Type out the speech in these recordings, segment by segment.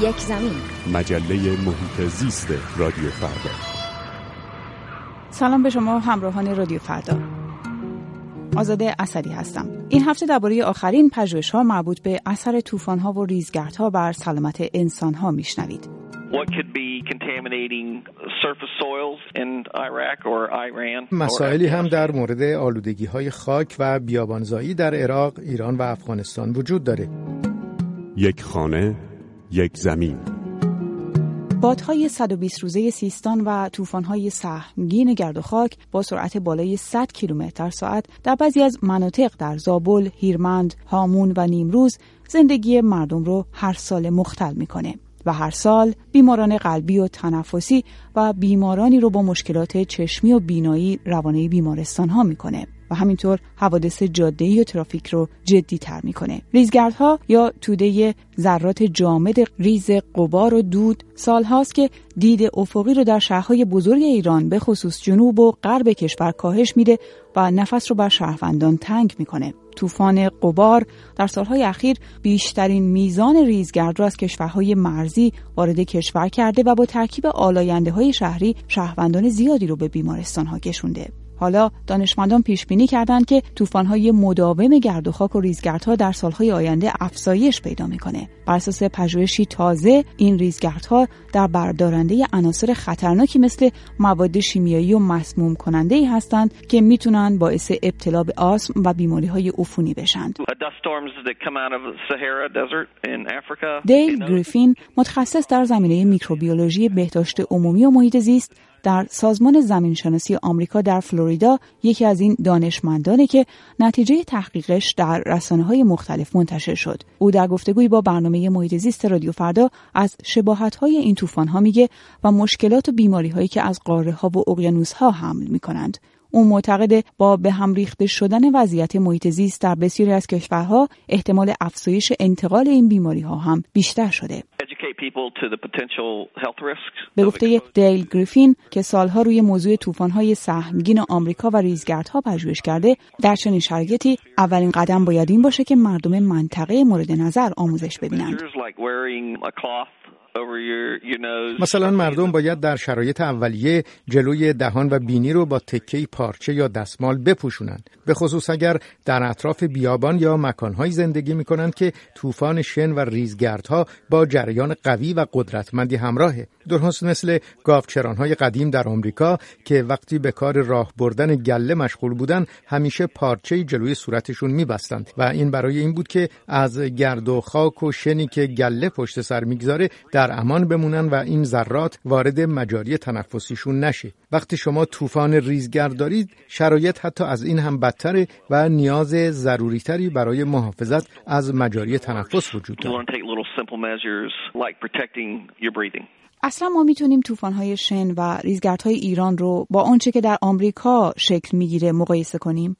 یک زمین. مجله محیط زیست رادیو فردا. سلام به شما همراهان رادیو فردا. آزاده اسدی هستم. این هفته درباره آخرین پژوهش ها مربوط به اثر طوفان ها و ریزگردها بر سلامت انسان ها میشنوید مسائلی هم در مورد آلودگی های خاک و بیابانزایی در عراق، ایران و افغانستان وجود داره. یک خانه، یک زمین. بادهای 120 روزه سیستان و طوفان‌های سهمگین گرد و خاک با سرعت بالای 100 کیلومتر ساعت در بعضی از مناطق در زابل، هیرمند، هامون و نیمروز زندگی مردم رو هر سال مختل می‌کنه. و هر سال بیماران قلبی و تنفسی و بیمارانی رو با مشکلات چشمی و بینایی روانه بیمارستان ها می‌کنه و همینطور حوادث جاده‌ای و ترافیک رو جدی تر می‌کنه. ریزگردها یا توده ذرات جامد ریز قبار و دود سالهاست که دید افقی رو در شهرهای بزرگ ایران به خصوص جنوب و غرب کشور کاهش میده و نفس رو بر شهروندان تنگ می‌کنه. طوفان قبار در سالهای اخیر بیشترین میزان ریزگرد را از کشورهای مرزی وارد کشور کرده و با ترکیب آلاینده های شهری شهروندان زیادی رو به بیمارستان ها کشونده. حالا دانشمندان پیش بینی کردند که طوفان‌های مداوم گرد و خاک و ریزگردها در سالهای آینده افزایش پیدا می‌کنه. بر اساس پژوهشی تازه این ریزگردها در بردارنده عناصر خطرناکی مثل مواد شیمیایی و مسموم کننده ای هستند که می‌تونن باعث ابتلا به آسم و بیماری های عفونی بشند. دیل گریفین متخصص در زمینه میکروبیولوژی بهداشت عمومی و محیط زیست در سازمان زمینشناسی آمریکا در فلوریدا یکی از این دانشمندانه که نتیجه تحقیقش در رسانه های مختلف منتشر شد. او در گفتگوی با برنامه محیط زیست رادیو فردا از شباهت های این طوفان ها میگه و مشکلات و بیماری هایی که از قاره ها و اقیانوس ها حمل می کنند. او معتقد با به هم ریخته شدن وضعیت محیط زیست در بسیاری از کشورها احتمال افزایش انتقال این بیماری ها هم بیشتر شده. به گفته دیل گریفین که سالها روی موضوع طوفان‌های سهمگین آمریکا و ریزگردها پژوهش کرده در چنین شرایطی اولین قدم باید این باشه که مردم منطقه مورد نظر آموزش ببینند. مثلا مردم باید در شرایط اولیه جلوی دهان و بینی رو با تکه پارچه یا دستمال بپوشونند. به خصوص اگر در اطراف بیابان یا مکانهایی زندگی می کنند که طوفان شن و ریزگردها با جریان قوی و قدرتمندی همراهه. درست مثل گاوچرانهای قدیم در آمریکا که وقتی به کار راه بردن گله مشغول بودن همیشه پارچه جلوی صورتشون میبستند. و این برای این بود که از گرد و خاک و شنی که گله پشت سر می‌گذاره در امان بمونن و این ذرات وارد مجاری تنفسیشون نشه. وقتی شما طوفان ریزگرد دارید شرایط حتی از این هم بدتره و نیاز ضروریتری برای محافظت از مجاری تنفس وجود داره. اصلا ما می‌تونیم طوفان‌های شن و ریزگردهای ایران رو با آنچه که در آمریکا شکل می‌گیره مقایسه کنیم.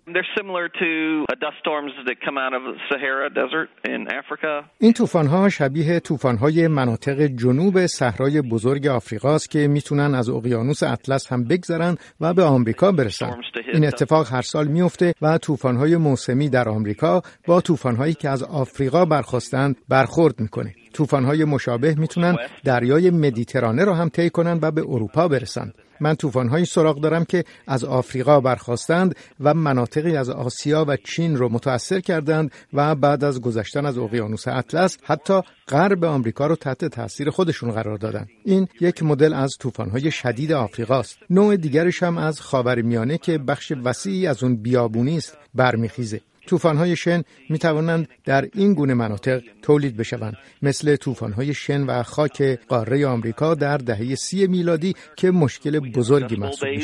این طوفان‌ها شبیه طوفان‌های مناطق جنوب صحرای بزرگ آفریقاست که می‌تونن از اقیانوس اطلس هم بگذرن و به آمریکا برسن. این اتفاق هر سال میفته و طوفان‌های موسمی در آمریکا با طوفان‌هایی که از آفریقا برخواستند برخورد می‌کنه. طوفان‌های مشابه می‌تونن دریای مدیترانه را هم طی کنند و به اروپا برسند. من طوفان‌هایی سراغ دارم که از آفریقا برخواستند و مناطقی از آسیا و چین رو متاثر کردند و بعد از گذشتن از اقیانوس اطلس حتی غرب آمریکا رو تحت تاثیر خودشون قرار دادن. این یک مدل از طوفان‌های شدید آفریقاست. نوع دیگرش هم از خاورمیانه که بخش وسیعی از اون بیابونی است برمیخیزه. طوفان‌های شن می توانند در این گونه مناطق تولید بشوند. مثل طوفان‌های شن و خاک قاره آمریکا در دهه سی میلادی که مشکل بزرگی محسوب می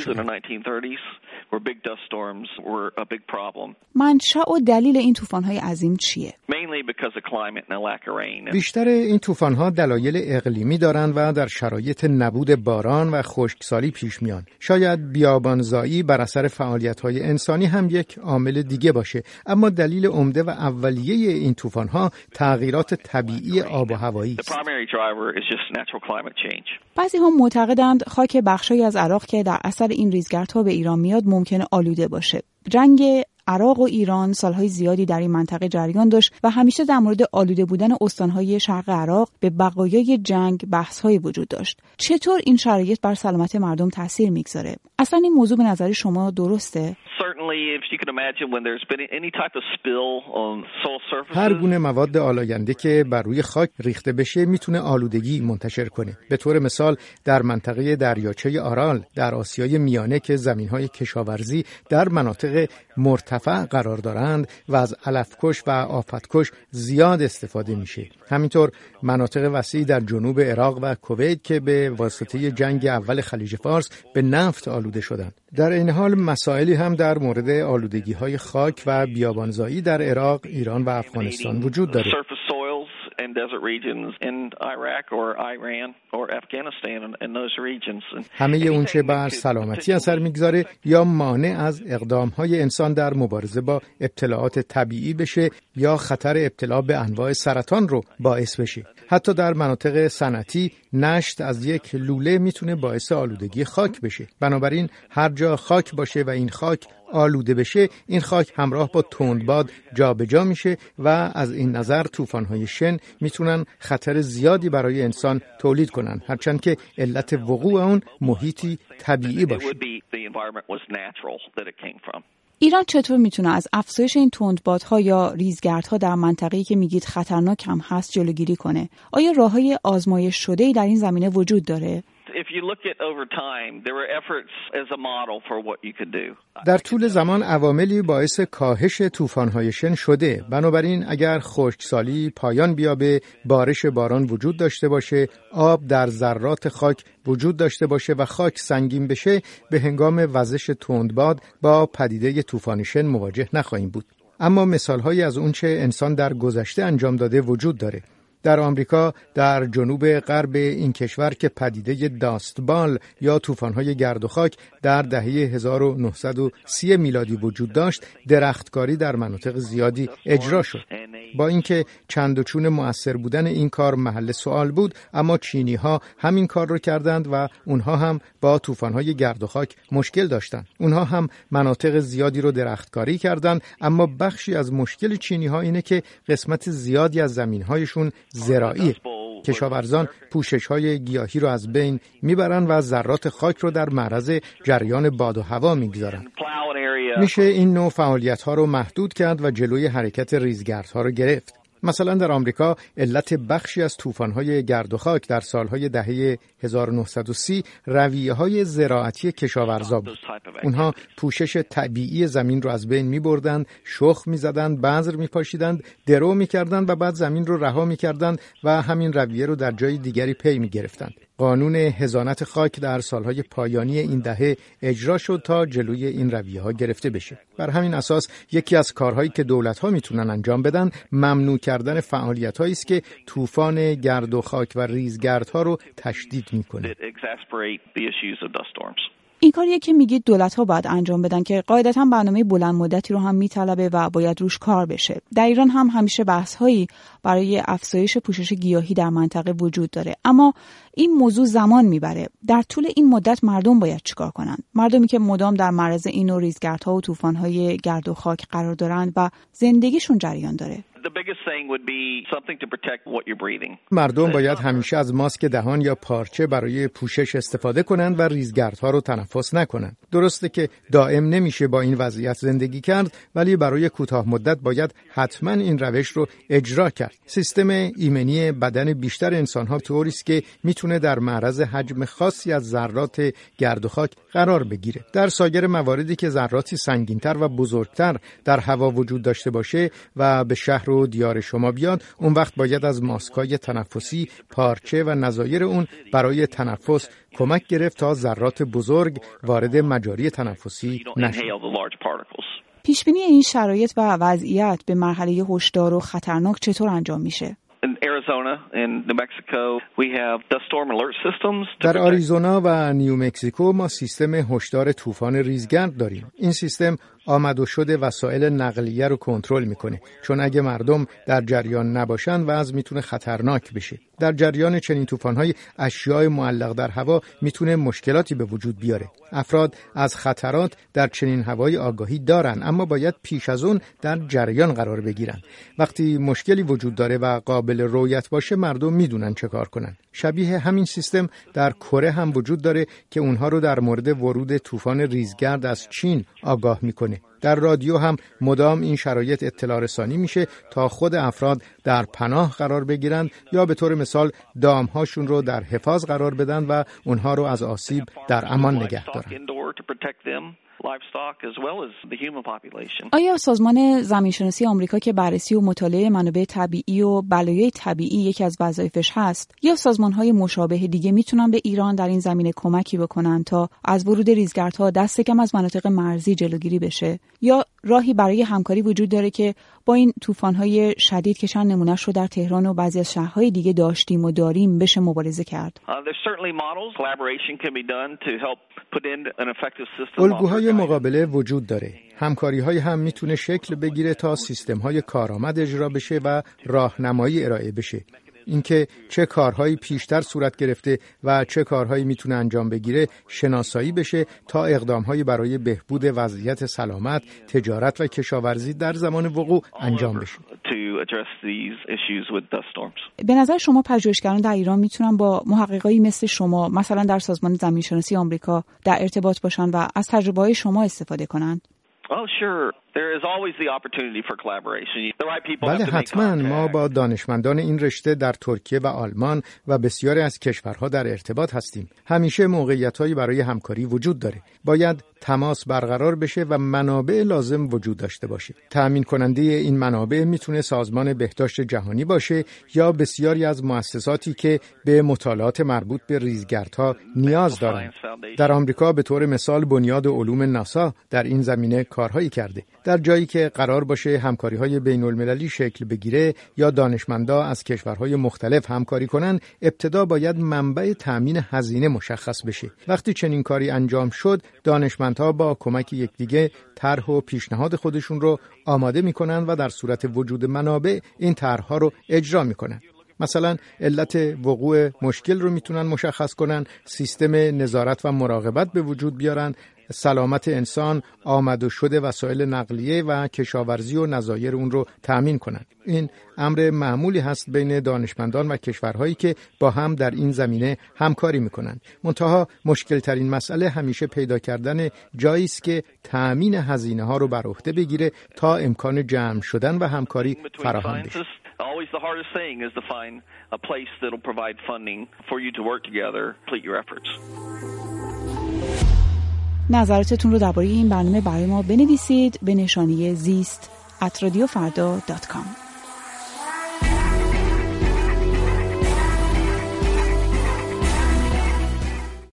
منشأ و دلیل این طوفان‌های عظیم چیه؟ بیشتر این طوفان‌ها دلایل اقلیمی دارند و در شرایط نبود باران و خشکسالی پیش میان. شاید بیابانزایی بر اثر فعالیت‌های انسانی هم یک عامل دیگه باشه، اما دلیل عمده و اولیه این طوفان‌ها تغییرات طبیعی آب و هوایی است. بعضی ها معتقدند خاک بخشی از عراق که در اثر این ریزگردها به ایران میاد ممکنه آلوده باشه. جنگ عراق و ایران سالهای زیادی در این منطقه جریان داشت و همیشه در مورد آلوده بودن استانهای شرق عراق به بقایای جنگ بحثهایی وجود داشت. چطور این شرایط بر سلامت مردم تاثیر می‌گذاره؟ اصلا این موضوع به نظر شما درسته؟ هر گونه مواد آلاینده که بر روی خاک ریخته بشه می‌تونه آلودگی منتشر کنه. به طور مثال در منطقه دریاچه آرال در آسیای میانه که زمینهای کشاورزی در مناطق مرتفع قرار دارند و از علفکش و آفتکش زیاد استفاده میشه. همینطور مناطق وسیع در جنوب عراق و کویت که به واسطه جنگ اول خلیج فارس به نفت آلوده شدند. در این حال مسائلی هم در مورد آلودگی های خاک و بیابانزایی در عراق، ایران و افغانستان وجود داره. همه اونچه بر سلامتی اثر می‌گذاره یا مانع از اقدام های انسان در مبارزه با ابتلاعات طبیعی بشه یا خطر ابتلا به انواع سرطان رو باعث بشه. حتی در مناطق صنعتی نشت از یک لوله می‌تونه باعث آلودگی خاک بشه. بنابراین هر جا خاک باشه و این خاک آلوده بشه این خاک همراه با تندباد جابجا میشه و از این نظر طوفان‌های شن می‌تونن خطر زیادی برای انسان تولید کنن هرچند که علت وقوع اون محیطی طبیعی باشه ایران چطور می‌تونه از افزایش این تندبادها یا ریزگردها در منطقه‌ای که میگید خطرناک هم هست جلوگیری کنه؟ آیا راههای آزمایش شده در این زمینه وجود داره؟ در طول زمان عواملی باعث کاهش طوفان‌های شن شده. بنابراین اگر خشکسالی پایان بیابه بارش باران وجود داشته باشه آب در ذرات خاک وجود داشته باشه و خاک سنگین بشه به هنگام وزش تندباد با پدیده طوفان شن مواجه نخواهیم بود. اما مثالهایی از اونچه انسان در گذشته انجام داده وجود داره. در آمریکا در جنوب غرب این کشور که پدیده داستبال یا طوفان‌های گرد و خاک در دهه 1930 میلادی وجود داشت درختکاری در مناطق زیادی اجرا شد. با اینکه چند و چون مؤثر بودن این کار محل سوال بود اما چینی ها همین کار رو کردند و اونها هم با طوفان‌های گرد و خاک مشکل داشتند. اونها هم مناطق زیادی رو درختکاری کردند اما بخشی از مشکل چینی ها اینه که قسمت زیادی از زمینهایشون زراعی. کشاورزان پوشش های گیاهی رو از بین می‌برند و ذرات خاک رو در معرض جریان باد و هوا می‌گذارند. میشه این نوع فعالیت ها رو محدود کرد و جلوی حرکت ریزگردها رو گرفت. مثلا در آمریکا علت بخشی از طوفان‌های گرد و خاک در سالهای دهه 1930 رویه های زراعتی کشاورزا بود. اونها پوشش طبیعی زمین رو از بین می بردند، شخ می زدند، بذر می پاشیدند، درو می کردند و بعد زمین رو رها می کردند و همین رویه رو در جای دیگری پی می گرفتند. قانون هزانت خاک در سالهای پایانی این دهه اجرا شد تا جلوی این رویه ها گرفته بشه. بر همین اساس یکی از کارهایی که دولت ها می‌تونن انجام بدن ممنوع کردن فعالیت است که طوفان گرد و خاک و ریزگردها رو تشدید می‌کنه. این کاریه که میگید دولت ها باید انجام بدن که قاعدتا برنامه بلند مدتی رو هم میطلبه و باید روش کار بشه. در ایران هم همیشه بحث هایی برای افزایش پوشش گیاهی در منطقه وجود داره. اما این موضوع زمان می‌بره. در طول این مدت مردم باید چیکار کنند مردمی که مدام در معرض این و ریزگردها و طوفانهای گرد و خاک قرار دارند و زندگیشون جریان داره. مردم باید همیشه از ماسک دهان یا پارچه برای پوشش استفاده کنند و ریزگردها رو تنفس نکنند. درسته که دائم نمیشه با این وضعیت زندگی کرد ولی برای کوتاه مدت باید حتما این روش رو اجرا کرد. سیستم ایمنی بدن بیشتر انسانها طوری است که می‌تونه در معرض حجم خاصی از ذرات گرد و خاک قرار بگیره. در سایر مواردی که ذراتی سنگینتر و بزرگتر در هوا وجود داشته باشه و به شهر و دیار شما بیاد اون وقت باید از ماسکای تنفسی پارچه و نظایر اون برای تنفس کمک گرفت تا ذرات بزرگ وارد مجاری تنفسی نشه. پیشبینی این شرایط و وضعیت به مرحله هشدار و خطرناک چطور انجام میشه؟ در آریزونا و نیومکزیکو ما سیستم هشدار طوفان ریزگرد داریم. این سیستم آمد و شده وسایل نقلیه رو کنترل می‌کنه. چون اگه مردم در جریان نباشن وضع می‌تونه خطرناک بشه. در جریان چنین طوفان‌های اشیاء معلق در هوا می‌تونه مشکلاتی به وجود بیاره. افراد از خطرات در چنین هوایی آگاهی دارن اما باید پیش از اون در جریان قرار بگیرن. وقتی مشکلی وجود داره و قابل رویت باشه مردم می‌دونن چه کار کنن. شبیه همین سیستم در کره هم وجود داره که اونها رو در مورد ورود طوفان ریزگرد از چین آگاه می‌کنه. در رادیو هم مدام این شرایط اطلاع رسانی میشه تا خود افراد در پناه قرار بگیرند یا به طور مثال دامهاشون رو در حفاظ قرار بدن و اونها رو از آسیب در امان نگه دارن. آیا سازمان زمینشناسی آمریکا که بررسی و مطالعه منابع طبیعی و بلایای طبیعی یکی از وظایفش هست یا های مشابه دیگه می‌تونن به ایران در این زمینه کمکی بکنن تا از ورود ریزگردها دست کم از مناطق مرزی جلوگیری بشه یا راهی برای همکاری وجود داره که با این های شدید که چند نمونهش رو در تهران و بعضی از شهرهای دیگه داشتیم و داریم بشه مبارزه کرد. الگوهای مقابله وجود داره. همکاری های هم می‌تونه شکل بگیره تا سیستم های کارآمد اجرا بشه و راهنمایی ارائه بشه. اینکه چه کارهایی پیشتر صورت گرفته و چه کارهایی می‌تونه انجام بگیره شناسایی بشه تا اقدامهایی برای بهبود وضعیت سلامت، تجارت و کشاورزی در زمان وقوع انجام بشه. به نظر شما پژوهشگران در ایران می‌تونن با محققایی مثل شما مثلا در سازمان زمینشناسی آمریکا در ارتباط باشن و از تجربه شما استفاده کنند؟ بله حتما ما با دانشمندان این رشته در ترکیه و آلمان و بسیاری از کشورها در ارتباط هستیم. همیشه موقعیت هایی برای همکاری وجود داره. باید تماس برقرار بشه و منابع لازم وجود داشته باشه. تأمین کننده این منابع می‌تونه سازمان بهداشت جهانی باشه یا بسیاری از مؤسساتی که به مطالعات مربوط به ریزگردها نیاز دارند. در آمریکا به طور مثال بنیاد علوم ناسا در این زمینه کارهایی کرده. در جایی که قرار باشه همکاری های بین المللی شکل بگیره یا دانشمندا از کشورهای مختلف همکاری کنند ابتدا باید منبع تأمین هزینه مشخص بشه. وقتی چنین کاری انجام شد دانشمندها با کمک یکدیگه طرح و پیشنهاد خودشون رو آماده می‌کنن و در صورت وجود منابع این طرحها رو اجرا می‌کنن. مثلا علت وقوع مشکل رو می‌تونن مشخص کنن سیستم نظارت و مراقبت به وجود بیارن سلامت انسان آمد و شده وسایل نقلیه و کشاورزی و نظایر اون رو تأمین کنند. این امر معمولی هست بین دانشمندان و کشورهایی که با هم در این زمینه همکاری می‌کنند. منتها مشکل ترین مسئله همیشه پیدا کردن جایی است که تأمین هزینه ها رو بر عهده بگیره تا امکان جمع شدن و همکاری فراهم بشه. Always the hardest thing is to find a place that'll provide funding for you to work together, complete your efforts. نظراتتون رو درباره این برنامه برای ما بنویسید به نشانی زیست at